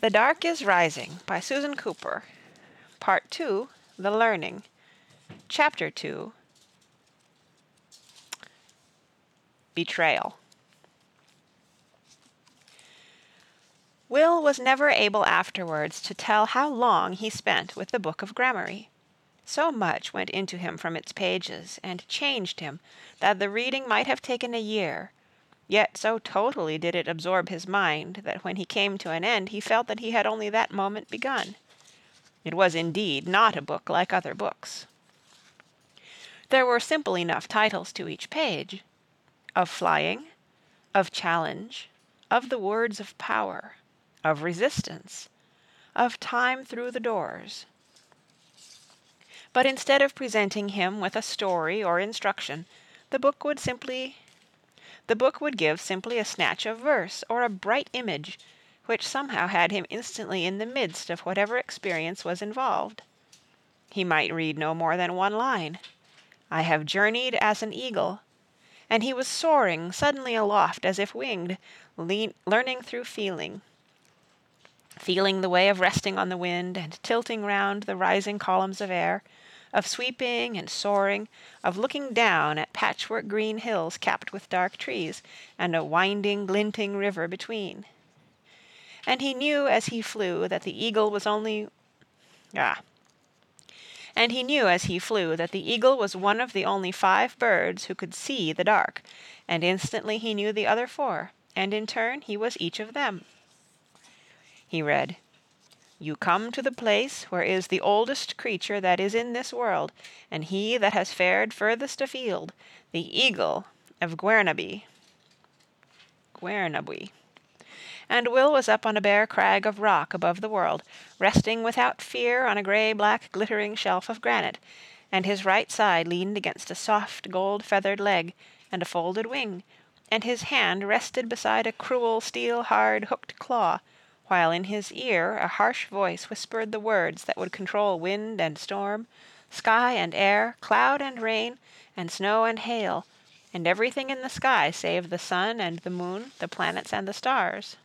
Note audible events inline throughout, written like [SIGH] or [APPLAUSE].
The Dark is Rising by Susan Cooper. Part 2 The Learning. Chapter 2 Betrayal. Will was never able afterwards to tell how long he spent with the Book of Gramarye. So much went into him from its pages, and changed him, that the reading might have taken a year, yet so totally did it absorb his mind that when he came to an end he felt that he had only that moment begun. It was indeed not a book like other books. There were simple enough titles to each page of flying, of challenge, of the words of power, of resistance, of time through the doors. But instead of presenting him with a story or instruction, the book would simply the book would give simply a snatch of verse or a bright image, which somehow had him instantly in the midst of whatever experience was involved. He might read no more than one line. I have journeyed as an eagle. And he was soaring suddenly aloft as if winged, learning through feeling, feeling the way of resting on the wind and tilting round the rising columns of air, of sweeping and soaring, of looking down at patchwork green hills capped with dark trees, and a winding, glinting river between. And he knew as he flew that the eagle was only ah. And he knew as he flew that the eagle was one of the only five birds who could see the dark, and instantly he knew the other four, and in turn he was each of them. He read you come to the place where is the oldest creature that is in this world, and he that has fared furthest afield, the eagle of Guernaby. Gwernabwy. And Will was up on a bare crag of rock above the world, resting without fear on a grey black glittering shelf of granite, and his right side leaned against a soft gold feathered leg and a folded wing, and his hand rested beside a cruel steel hard hooked claw while in his ear a harsh voice whispered the words that would control wind and storm, sky and air, cloud and rain, and snow and hail, and everything in the sky save the sun and the moon, the planets and the stars.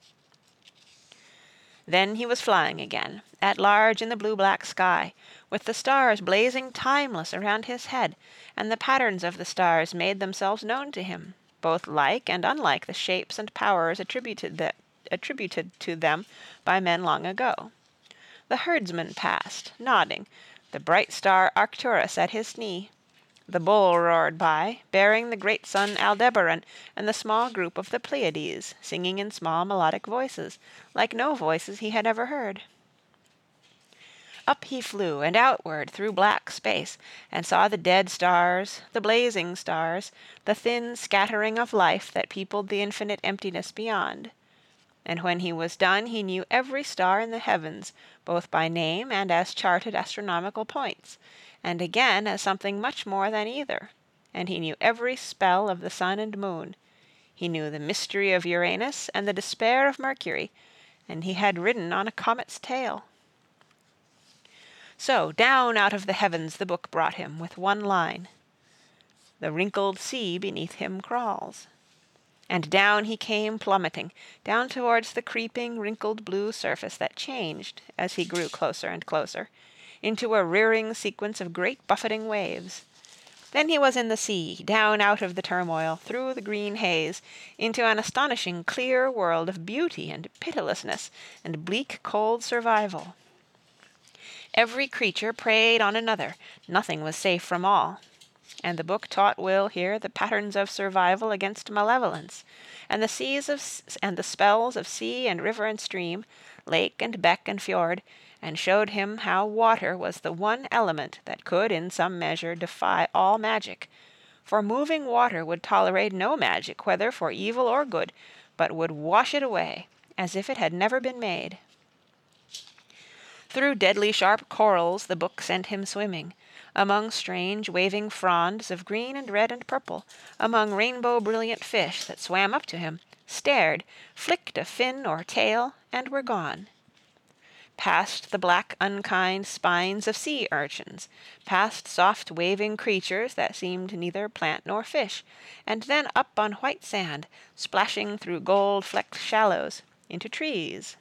Then he was flying again, at large in the blue black sky, with the stars blazing timeless around his head, and the patterns of the stars made themselves known to him, both like and unlike the shapes and powers attributed that attributed to them by men long ago. The herdsman passed, nodding, the bright star Arcturus at his knee. The bull roared by, bearing the great sun Aldebaran and the small group of the Pleiades, singing in small melodic voices, like no voices he had ever heard. Up he flew and outward through black space, and saw the dead stars, the blazing stars, the thin scattering of life that peopled the infinite emptiness beyond and when he was done he knew every star in the heavens, both by name and as charted astronomical points, and again as something much more than either; and he knew every spell of the sun and moon; he knew the mystery of Uranus and the despair of Mercury, and he had ridden on a comet's tail. So down out of the heavens the book brought him, with one line: The wrinkled sea beneath him crawls. And down he came plummeting, down towards the creeping, wrinkled blue surface that changed, as he grew closer and closer, into a rearing sequence of great buffeting waves. Then he was in the sea, down out of the turmoil, through the green haze, into an astonishing clear world of beauty and pitilessness and bleak cold survival. Every creature preyed on another, nothing was safe from all and the book taught Will here the patterns of survival against malevolence, and the seas of and the spells of sea and river and stream, lake and beck and fjord, and showed him how water was the one element that could in some measure defy all magic, for moving water would tolerate no magic whether for evil or good, but would wash it away, as if it had never been made. Through deadly sharp corals the book sent him swimming among strange waving fronds of green and red and purple, among rainbow brilliant fish that swam up to him, stared, flicked a fin or tail, and were gone. Past the black unkind spines of sea urchins, past soft waving creatures that seemed neither plant nor fish, and then up on white sand, splashing through gold flecked shallows, into trees.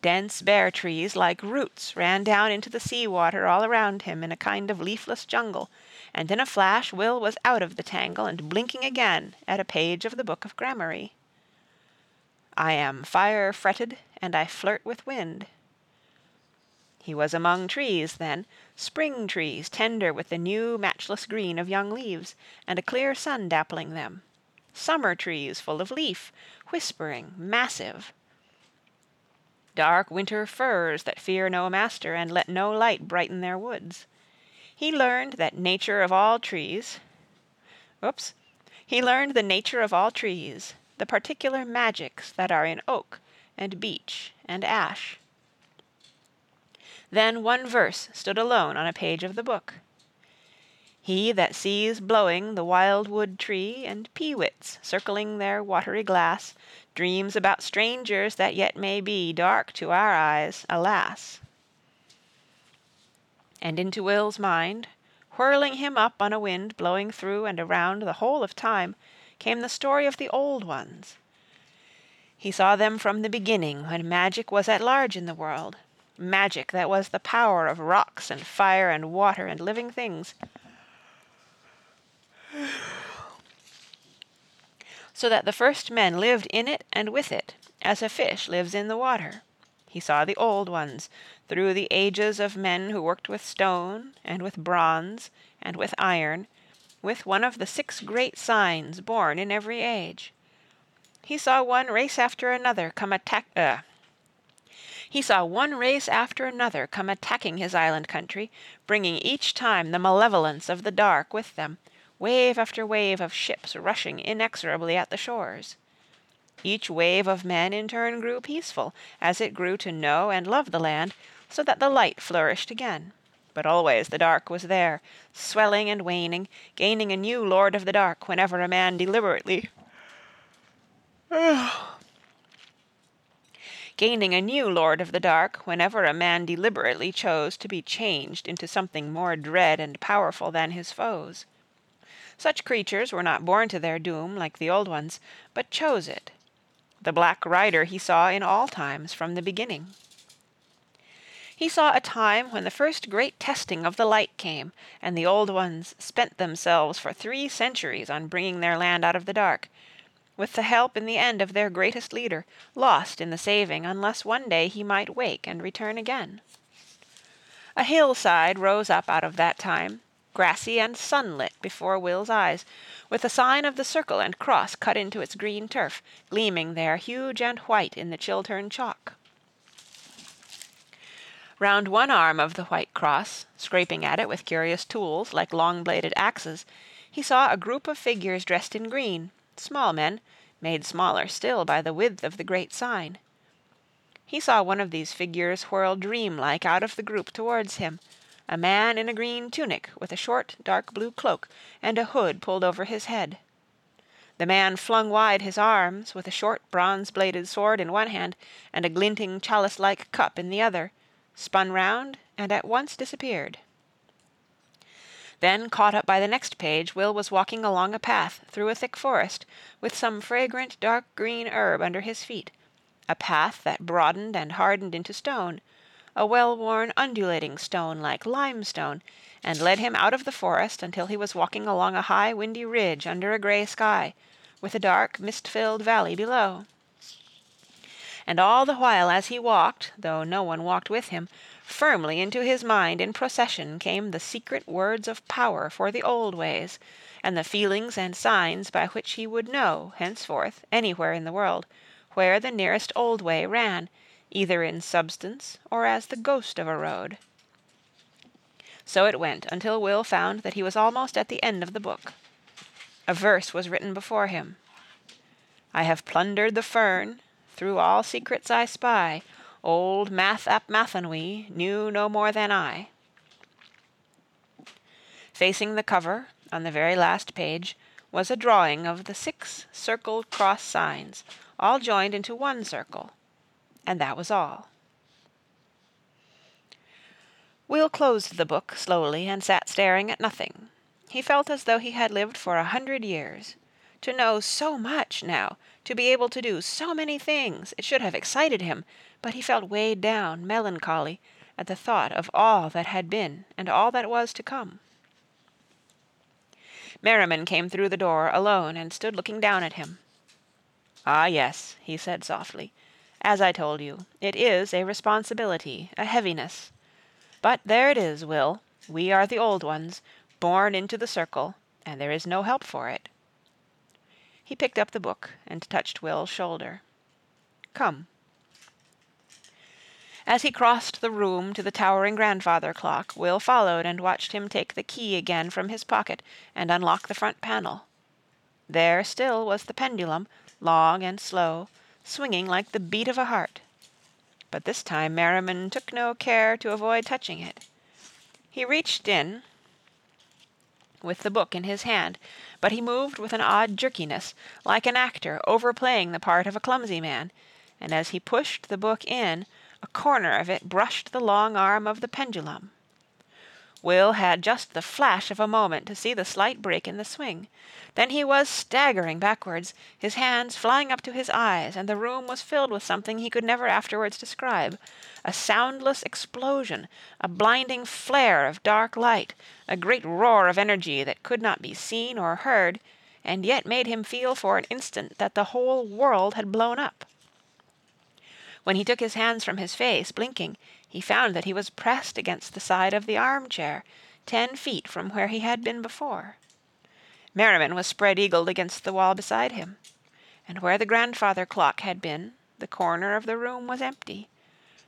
Dense bare trees like roots ran down into the sea water all around him in a kind of leafless jungle, and in a flash Will was out of the tangle and blinking again at a page of the book of gramarye. I am fire fretted and I flirt with wind. He was among trees then, spring trees tender with the new matchless green of young leaves, and a clear sun dappling them; summer trees full of leaf, whispering, massive; dark winter firs that fear no master and let no light brighten their woods. He learned that nature of all trees oops he learned the nature of all trees the particular magics that are in oak and beech and ash. Then one verse stood alone on a page of the book. He that sees blowing the wildwood tree And peewits circling their watery glass, Dreams about strangers that yet may be Dark to our eyes, alas! And into Will's mind, whirling him up on a wind blowing through and around the whole of time came the story of the old ones. He saw them from the beginning, when magic was at large in the world magic that was the power of rocks and fire and water and living things. So that the first men lived in it and with it, as a fish lives in the water. He saw the old ones, through the ages of men who worked with stone, and with bronze, and with iron, with one of the six great signs born in every age. He saw one race after another come attack uh, he saw one race after another come attacking his island country, bringing each time the malevolence of the dark with them, wave after wave of ships rushing inexorably at the shores. Each wave of men in turn grew peaceful, as it grew to know and love the land, so that the light flourished again. But always the dark was there, swelling and waning, gaining a new Lord of the Dark whenever a man deliberately [SIGHS] gaining a new Lord of the Dark whenever a man deliberately chose to be changed into something more dread and powerful than his foes. Such creatures were not born to their doom, like the old ones, but chose it. The Black Rider he saw in all times from the beginning. He saw a time when the first great testing of the light came, and the old ones spent themselves for three centuries on bringing their land out of the dark, with the help in the end of their greatest leader, lost in the saving unless one day he might wake and return again. A hillside rose up out of that time, grassy and sunlit before Will's eyes, with the sign of the circle and cross cut into its green turf, gleaming there huge and white in the Chiltern chalk. Round one arm of the white cross, scraping at it with curious tools like long-bladed axes, he saw a group of figures dressed in green, small men, made smaller still by the width of the great sign. He saw one of these figures whirl dream-like out of the group towards him, a man in a green tunic with a short dark blue cloak and a hood pulled over his head. The man flung wide his arms, with a short bronze-bladed sword in one hand and a glinting chalice-like cup in the other, spun round, and at once disappeared. Then, caught up by the next page, Will was walking along a path through a thick forest, with some fragrant dark green herb under his feet, a path that broadened and hardened into stone, a well-worn undulating stone like limestone, and led him out of the forest until he was walking along a high windy ridge under a grey sky, with a dark mist-filled valley below. And all the while as he walked, though no one walked with him, firmly into his mind in procession came the secret words of power for the old ways, and the feelings and signs by which he would know, henceforth, anywhere in the world, where the nearest old way ran, either in substance or as the ghost of a road. So it went until Will found that he was almost at the end of the book. A verse was written before him. I have plundered the fern, through all secrets I spy, Old Math ap Mathonwy knew no more than I. Facing the cover, on the very last page, was a drawing of the six circle cross signs, all joined into one circle. And that was all. Will closed the book slowly and sat staring at nothing. He felt as though he had lived for a hundred years. To know so much now, to be able to do so many things, it should have excited him, but he felt weighed down, melancholy, at the thought of all that had been and all that was to come. Merriman came through the door alone and stood looking down at him. Ah, yes, he said softly. As I told you, it is a responsibility, a heaviness. But there it is, Will. We are the old ones, born into the circle, and there is no help for it. He picked up the book and touched Will's shoulder. Come. As he crossed the room to the towering grandfather clock, Will followed and watched him take the key again from his pocket and unlock the front panel. There still was the pendulum, long and slow, swinging like the beat of a heart. But this time Merriman took no care to avoid touching it. He reached in with the book in his hand, but he moved with an odd jerkiness, like an actor overplaying the part of a clumsy man, and as he pushed the book in, a corner of it brushed the long arm of the pendulum. Will had just the flash of a moment to see the slight break in the swing. Then he was staggering backwards, his hands flying up to his eyes, and the room was filled with something he could never afterwards describe a soundless explosion, a blinding flare of dark light, a great roar of energy that could not be seen or heard, and yet made him feel for an instant that the whole world had blown up. When he took his hands from his face, blinking, he found that he was pressed against the side of the armchair, ten feet from where he had been before. Merriman was spread-eagled against the wall beside him, and where the grandfather clock had been, the corner of the room was empty.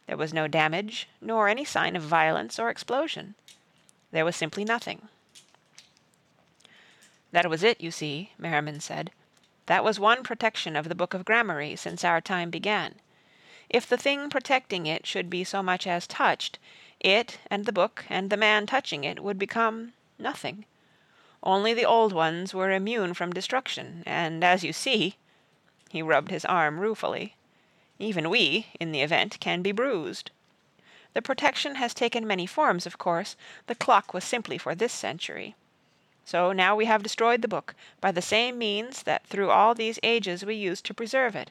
There was no damage, nor any sign of violence or explosion. There was simply nothing. That was it, you see, Merriman said. That was one protection of the Book of Gramarye since our time began. If the thing protecting it should be so much as touched, it and the book and the man touching it would become nothing. Only the old ones were immune from destruction, and as you see, he rubbed his arm ruefully, even we, in the event, can be bruised. The protection has taken many forms, of course. The clock was simply for this century. So now we have destroyed the book, by the same means that through all these ages we used to preserve it.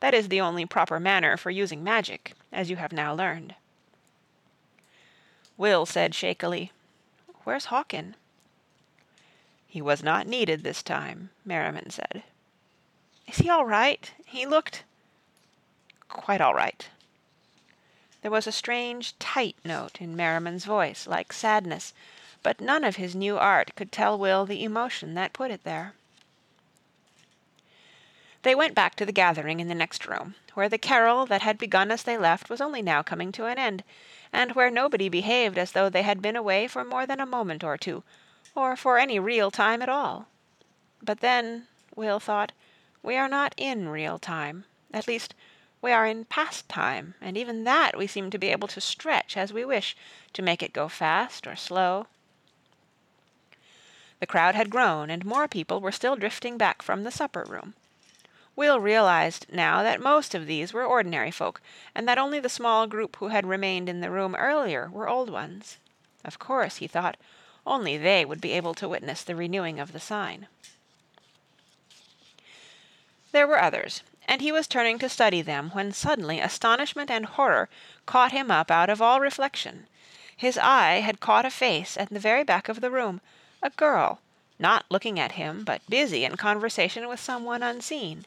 That is the only proper manner for using magic, as you have now learned. Will said shakily, Where's Hawkin? He was not needed this time, Merriman said. Is he all right? He looked... Quite all right. There was a strange tight note in Merriman's voice, like sadness, but none of his new art could tell Will the emotion that put it there. They went back to the gathering in the next room, where the carol that had begun as they left was only now coming to an end, and where nobody behaved as though they had been away for more than a moment or two, or for any real time at all. But then, Will thought, we are not in real time. At least, we are in past time, and even that we seem to be able to stretch as we wish, to make it go fast or slow. The crowd had grown, and more people were still drifting back from the supper room. Will realized now that most of these were ordinary folk, and that only the small group who had remained in the room earlier were old ones. Of course, he thought, only they would be able to witness the renewing of the sign. There were others, and he was turning to study them when suddenly astonishment and horror caught him up out of all reflection. His eye had caught a face at the very back of the room, a girl, not looking at him, but busy in conversation with someone unseen.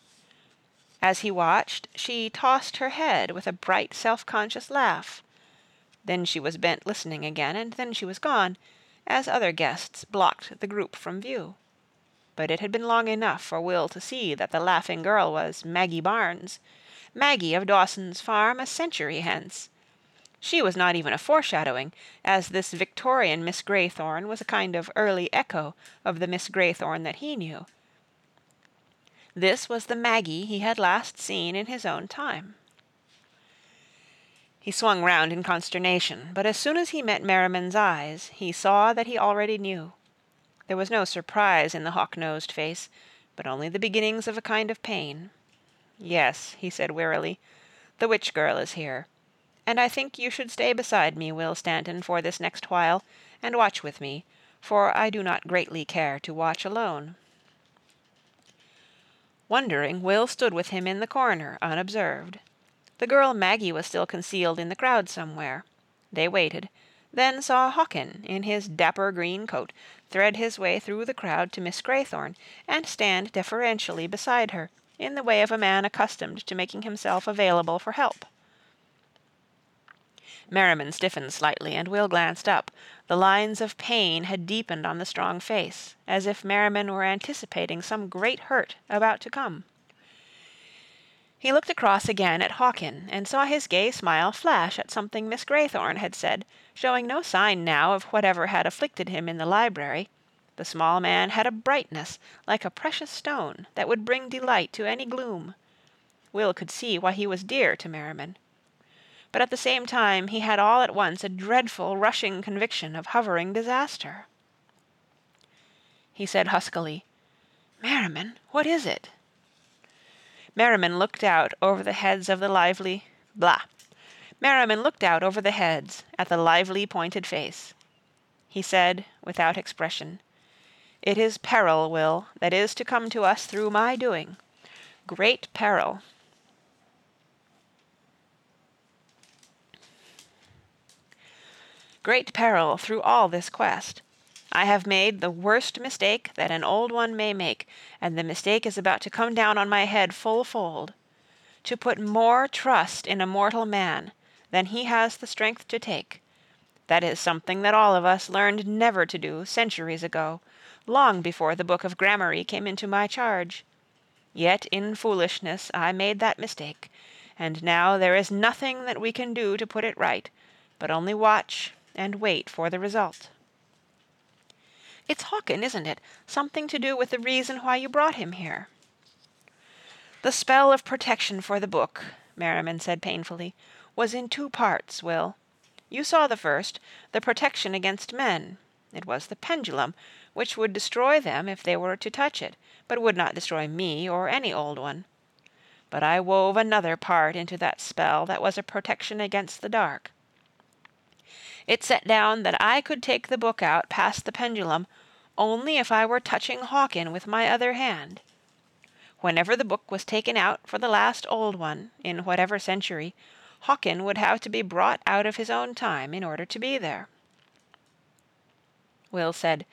As he watched, she tossed her head with a bright, self-conscious laugh. Then she was bent listening again, and then she was gone, as other guests blocked the group from view. But it had been long enough for Will to see that the laughing girl was Maggie Barnes, Maggie of Dawson's Farm a century hence. She was not even a foreshadowing, as this Victorian Miss Graythorne was a kind of early echo of the Miss Graythorne that he knew, this was the Maggie he had last seen in his own time. He swung round in consternation, but as soon as he met Merriman's eyes, he saw that he already knew. There was no surprise in the hawk-nosed face, but only the beginnings of a kind of pain. Yes, he said wearily, the witch girl is here. And I think you should stay beside me, Will Stanton, for this next while, and watch with me, for I do not greatly care to watch alone. Wondering, Will stood with him in the corner, unobserved. The girl Maggie was still concealed in the crowd somewhere. They waited, then saw Hawkin, in his dapper green coat, thread his way through the crowd to Miss Graythorne, and stand deferentially beside her, in the way of a man accustomed to making himself available for help. Merriman stiffened slightly, and Will glanced up. The lines of pain had deepened on the strong face, as if Merriman were anticipating some great hurt about to come. He looked across again at Hawkin, and saw his gay smile flash at something Miss Graythorne had said, showing no sign now of whatever had afflicted him in the library. The small man had a brightness, like a precious stone, that would bring delight to any gloom. Will could see why he was dear to Merriman. But at the same time he had all at once a dreadful rushing conviction of hovering disaster. He said huskily, "Merriman, what is it?" Merriman looked out over the heads of the lively blah. Merriman looked out over the heads at the lively pointed face. He said, without expression, "It is peril, Will, that is to come to us through my doing. Great peril." Great peril through all this quest. I have made the worst mistake that an old one may make, and the mistake is about to come down on my head full fold. To put more trust in a mortal man than he has the strength to take. That is something that all of us learned never to do centuries ago, long before the book of Gramarye came into my charge. Yet in foolishness I made that mistake, and now there is nothing that we can do to put it right, but only watch and wait for the result. It's Hawkin, isn't it? Something to do with the reason why you brought him here." "The spell of protection for the book," Merriman said painfully, "was in two parts, Will. You saw the first, the protection against men. It was the pendulum, which would destroy them if they were to touch it, but would not destroy me or any old one. But I wove another part into that spell that was a protection against the dark. It set down that I could take the book out past the pendulum only if I were touching Hawkin with my other hand. Whenever the book was taken out for the last old one, in whatever century, Hawkin would have to be brought out of his own time in order to be there. Will said,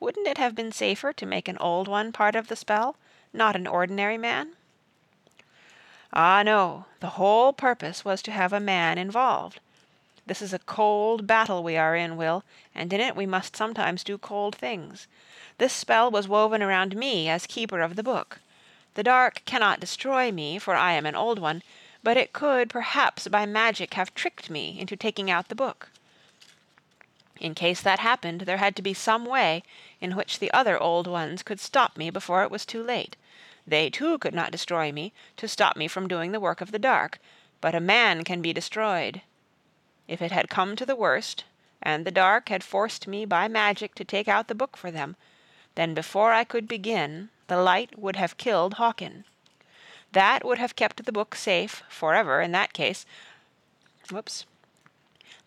Wouldn't it have been safer to make an old one part of the spell, not an ordinary man? Ah, no, the whole purpose was to have a man involved. This is a cold battle we are in, Will, and in it we must sometimes do cold things. This spell was woven around me as keeper of the book. The dark cannot destroy me, for I am an old one, but it could perhaps by magic have tricked me into taking out the book. In case that happened, there had to be some way in which the other old ones could stop me before it was too late. They too could not destroy me, to stop me from doing the work of the dark, but a man can be destroyed. If it had come to the worst, and the dark had forced me by magic to take out the book for them, then before I could begin, the light would have killed Hawkin. That would have kept the book safe forever in that case. Whoops.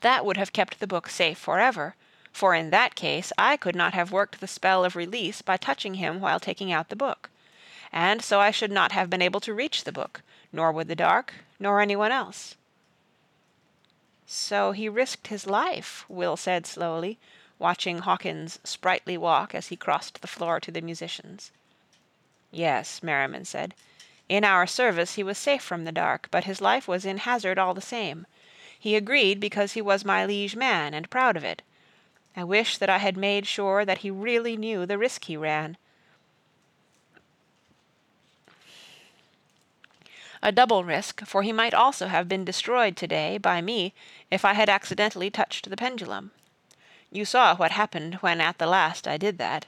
That would have kept the book safe forever, for in that case I could not have worked the spell of release by touching him while taking out the book. And so I should not have been able to reach the book, nor would the dark, nor anyone else. So he risked his life, Will said slowly, watching Hawkin's sprightly walk as he crossed the floor to the musicians. Yes, Merriman said. In our service he was safe from the dark, but his life was in hazard all the same. He agreed because he was my liege man, and proud of it. I wish that I had made sure that he really knew the risk he ran. A double risk, for he might also have been destroyed to-day by me if I had accidentally touched the pendulum. You saw what happened when at the last I did that.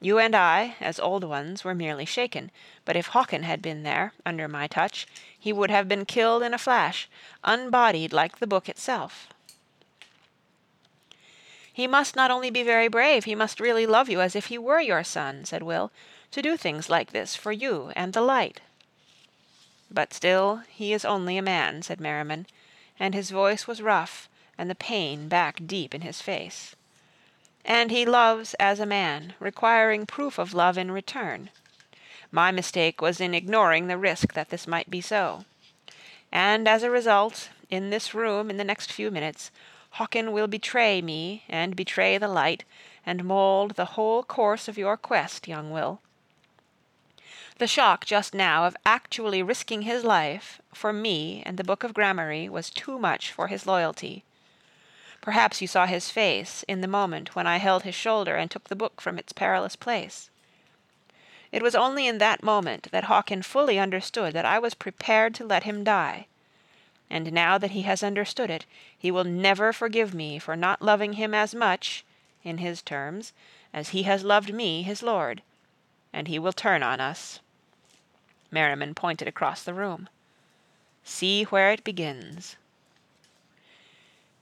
You and I, as old ones, were merely shaken, but if Hawkin had been there, under my touch, he would have been killed in a flash, unbodied like the book itself. He must not only be very brave, he must really love you as if he were your son, said Will, to do things like this for you and the light. But still he is only a man, said Merriman, and his voice was rough, and the pain back deep in his face. And he loves as a man, requiring proof of love in return. My mistake was in ignoring the risk that this might be so. And as a result, in this room in the next few minutes, Hawkin will betray me and betray the light, and mould the whole course of your quest, young Will. The shock just now of actually risking his life for me and the book of gramarye was too much for his loyalty. Perhaps you saw his face in the moment when I held his shoulder and took the book from its perilous place. It was only in that moment that Hawkin fully understood that I was prepared to let him die. And now that he has understood it, he will never forgive me for not loving him as much, in his terms, as he has loved me, his lord. And he will turn on us. Merriman pointed across the room. See where it begins.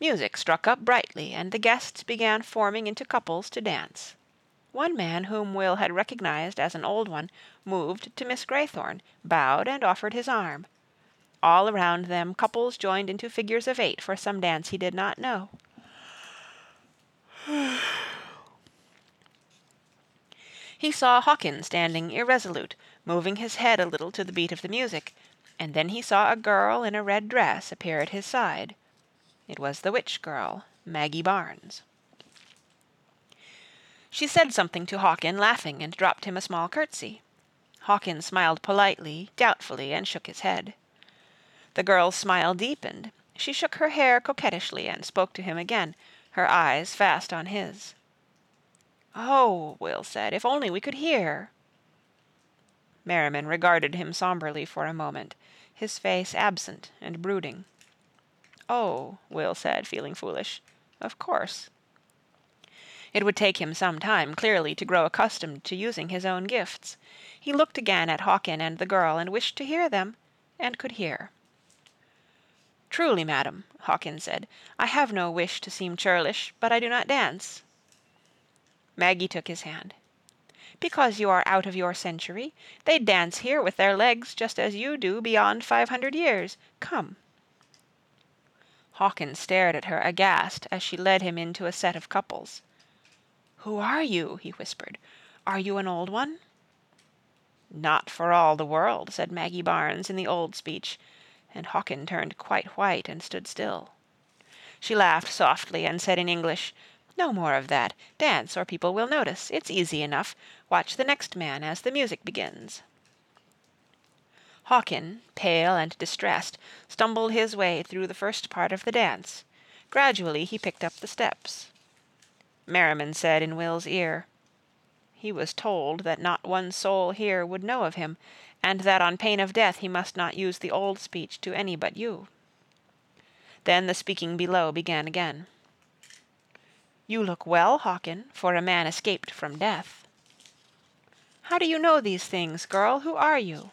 Music struck up brightly, and the guests began forming into couples to dance. One man whom Will had recognized as an old one moved to Miss Graythorne, bowed and offered his arm. All around them couples joined into figures of eight for some dance he did not know. [SIGHS] he saw Hawkins standing irresolute, moving his head a little to the beat of the music, and then he saw a girl in a red dress appear at his side. It was the witch girl, Maggie Barnes. She said something to Hawkin, laughing, and dropped him a small curtsy. Hawkin smiled politely, doubtfully, and shook his head. The girl's smile deepened. She shook her hair coquettishly and spoke to him again, her eyes fast on his. Oh, Will said, if only we could hear. Merriman regarded him somberly for a moment, his face absent and brooding. Oh, Will said, feeling foolish. Of course. It would take him some time, clearly, to grow accustomed to using his own gifts. He looked again at Hawkin and the girl, and wished to hear them, and could hear. Truly, madam, Hawkin said, I have no wish to seem churlish, but I do not dance. Maggie took his hand. Because you are out of your century. They dance here with their legs just as you do beyond five hundred years. Come. Hawkins stared at her aghast as she led him into a set of couples. Who are you? he whispered. Are you an old one? Not for all the world, said Maggie Barnes in the old speech, and Hawkin turned quite white and stood still. She laughed softly and said in English, No more of that. Dance, or people will notice. It's easy enough. Watch the next man as the music begins. Hawkin, pale and distressed, stumbled his way through the first part of the dance. Gradually he picked up the steps. Merriman said in Will's ear, He was told that not one soul here would know of him, and that on pain of death he must not use the old speech to any but you. Then the speaking below began again. You look well, Hawkin, for a man escaped from death. How do you know these things, girl? Who are you?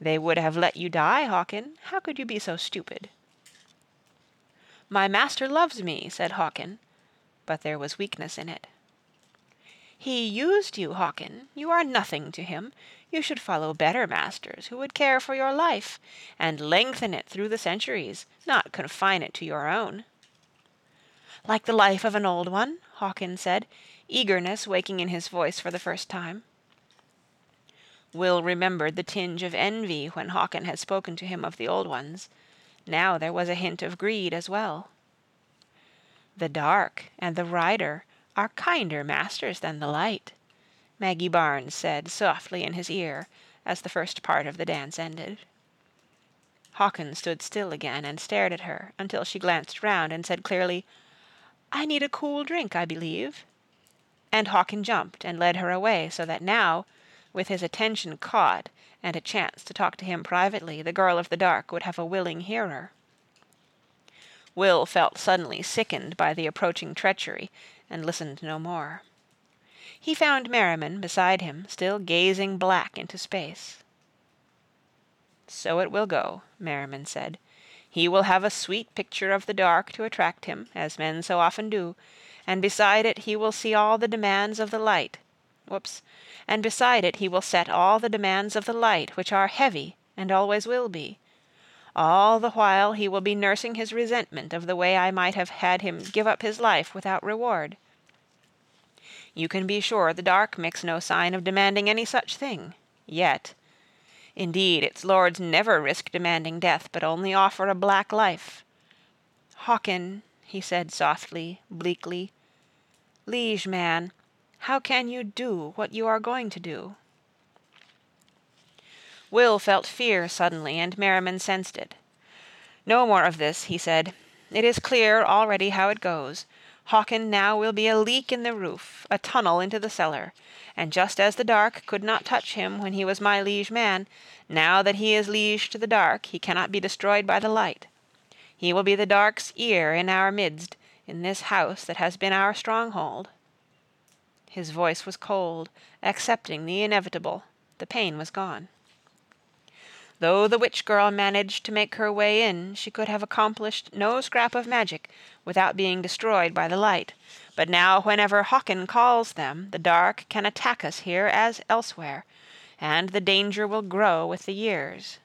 They would have let you die, Hawkin. How could you be so stupid? My master loves me, said Hawkin, but there was weakness in it. He used you, Hawkin. You are nothing to him. You should follow better masters, who would care for your life, and lengthen it through the centuries, not confine it to your own. Like the life of an old one, Hawkin said, eagerness waking in his voice for the first time. Will remembered the tinge of envy when Hawkin had spoken to him of the old ones. Now there was a hint of greed as well. The dark and the rider are kinder masters than the light, Maggie Barnes said softly in his ear, as the first part of the dance ended. Hawkin stood still again and stared at her until she glanced round and said clearly, I need a cool drink, I believe. And Hawkin jumped and led her away, so that now, with his attention caught and a chance to talk to him privately, the girl of the dark would have a willing hearer. Will felt suddenly sickened by the approaching treachery, and listened no more. He found Merriman beside him, still gazing black into space. So it will go, Merriman said. He will have a sweet picture of the dark to attract him, as men so often do, and beside it he will see all the demands of the light. Whoops. And beside it he will set all the demands of the light, which are heavy and always will be. All the while he will be nursing his resentment of the way I might have had him give up his life without reward. You can be sure the dark makes no sign of demanding any such thing. Yet. Indeed, its lords never risk demanding death, but only offer a black life. Hawkin, he said softly, bleakly, liege man, how can you do what you are going to do? Will felt fear suddenly, and Merriman sensed it. No more of this, he said. It is clear already how it goes. Hawkin now will be a leak in the roof, a tunnel into the cellar. And just as the dark could not touch him when he was my liege man, now that he is liege to the dark, he cannot be destroyed by the light. He will be the dark's ear in our midst, in this house that has been our stronghold. His voice was cold, accepting the inevitable. The pain was gone. Though the witch girl managed to make her way in, she could have accomplished no scrap of magic without being destroyed by the light. But now whenever Hawkin calls them, the dark can attack us here as elsewhere, and the danger will grow with the years.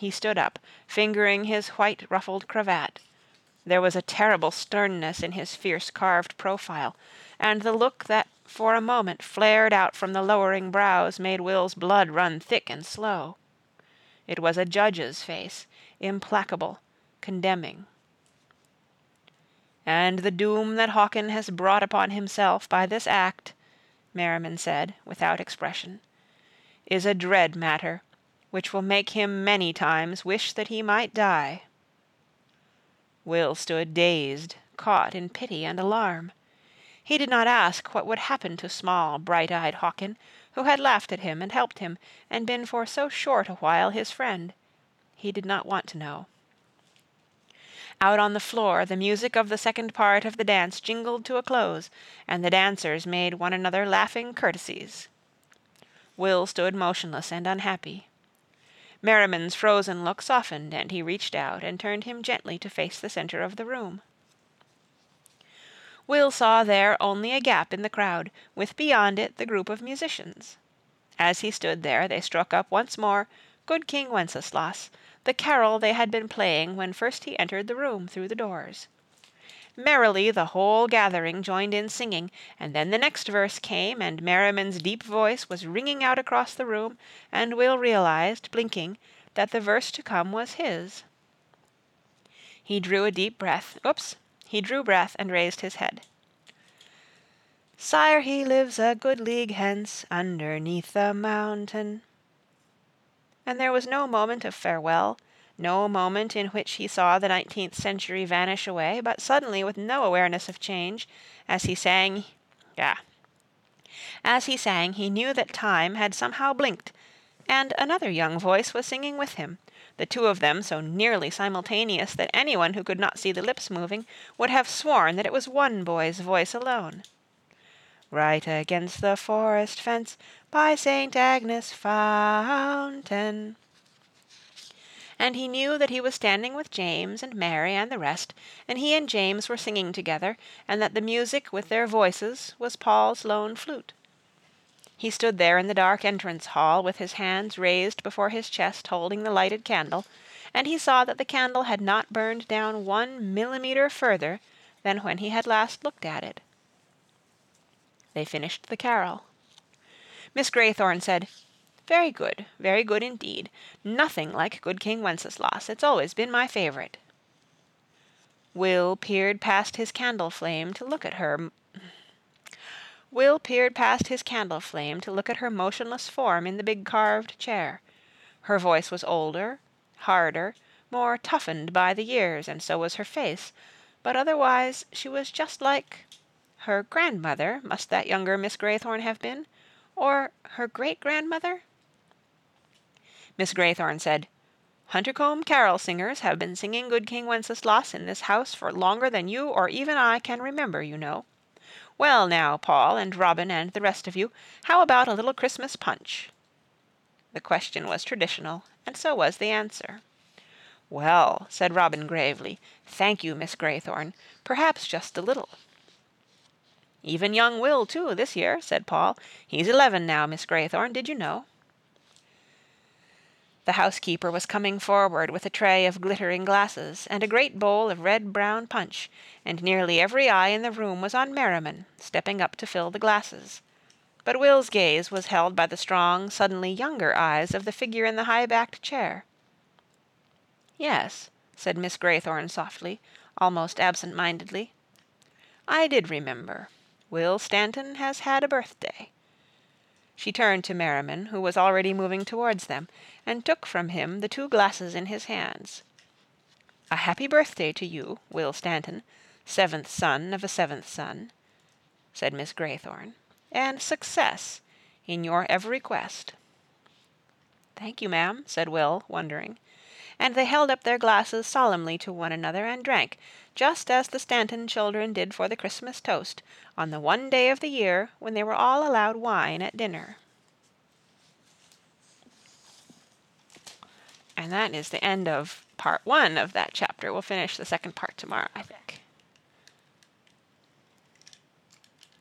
He stood up, fingering his white ruffled cravat. There was a terrible sternness in his fierce carved profile, and the look that for a moment flared out from the lowering brows made Will's blood run thick and slow. It was a judge's face, implacable, condemning. And the doom that Hawkin has brought upon himself by this act, Merriman said, without expression, is a dread matter, which will make him many times wish that he might die. Will stood dazed, caught in pity and alarm. He did not ask what would happen to small, bright-eyed Hawkin, who had laughed at him and helped him, and been for so short a while his friend. He did not want to know. Out on the floor the music of the second part of the dance jingled to a close, and the dancers made one another laughing courtesies. Will stood motionless and unhappy. Merriman's frozen look softened, and he reached out and turned him gently to face the center of the room. Will saw there only a gap in the crowd, with beyond it the group of musicians. As he stood there they struck up once more Good King Wenceslas, the carol they had been playing when first he entered the room through the doors. Merrily the whole gathering joined in singing, and then the next verse came, and Merriman's deep voice was ringing out across the room, and Will realized, blinking, that the verse to come was his. He drew a deep breath. Oops! He drew breath and raised his head. Sire, he lives a good league hence, underneath the mountain. And there was no moment of farewell, no moment in which he saw the nineteenth century vanish away, but suddenly, with no awareness of change, as he sang, yeah, as he sang, he knew that time had somehow blinked, and another young voice was singing with him, the two of them so nearly simultaneous that anyone who could not see the lips moving would have sworn that it was one boy's voice alone. Right against the forest fence, by St. Agnes' fountain. And he knew that he was standing with James and Mary and the rest, and he and James were singing together, and that the music with their voices was Paul's lone flute. He stood there in the dark entrance hall with his hands raised before his chest holding the lighted candle, and he saw that the candle had not burned down one millimeter further than when he had last looked at it. They finished the carol. Miss Graythorne said, Very good, very good indeed. Nothing like Good King Wenceslas. It's always been my favorite. Will peered past his candle flame to look at her Will peered past his candle flame to look at her motionless form in the big carved chair. Her voice was older, harder, more toughened by the years, and so was her face, but otherwise she was just like her grandmother, must that younger Miss Graythorne have been? Or her great grandmother? Miss Graythorne said, Huntercombe carol singers have been singing Good King Wenceslas in this house for longer than you or even I can remember, you know. Well now, Paul and Robin and the rest of you, how about a little Christmas punch? The question was traditional, and so was the answer. Well, said Robin gravely, thank you, Miss Graythorne. Perhaps just a little. Even young Will, too, this year, said Paul. He's eleven now, Miss Graythorne, did you know? The housekeeper was coming forward with a tray of glittering glasses, and a great bowl of red brown punch, and nearly every eye in the room was on Merriman, stepping up to fill the glasses. But Will's gaze was held by the strong, suddenly younger eyes of the figure in the high backed chair. "Yes," said Miss Graythorne softly, almost absent mindedly. "I did remember. Will Stanton has had a birthday." She turned to Merriman, who was already moving towards them, and took from him the two glasses in his hands. "A happy birthday to you, Will Stanton, seventh son of a seventh son," said Miss Greythorne, "and success in your every quest." "Thank you, ma'am," said Will, wondering. And they held up their glasses solemnly to one another and drank, just as the Stanton children did for the Christmas toast on the one day of the year when they were all allowed wine at dinner. And that is the end of part one of that chapter. We'll finish the second part tomorrow, I think.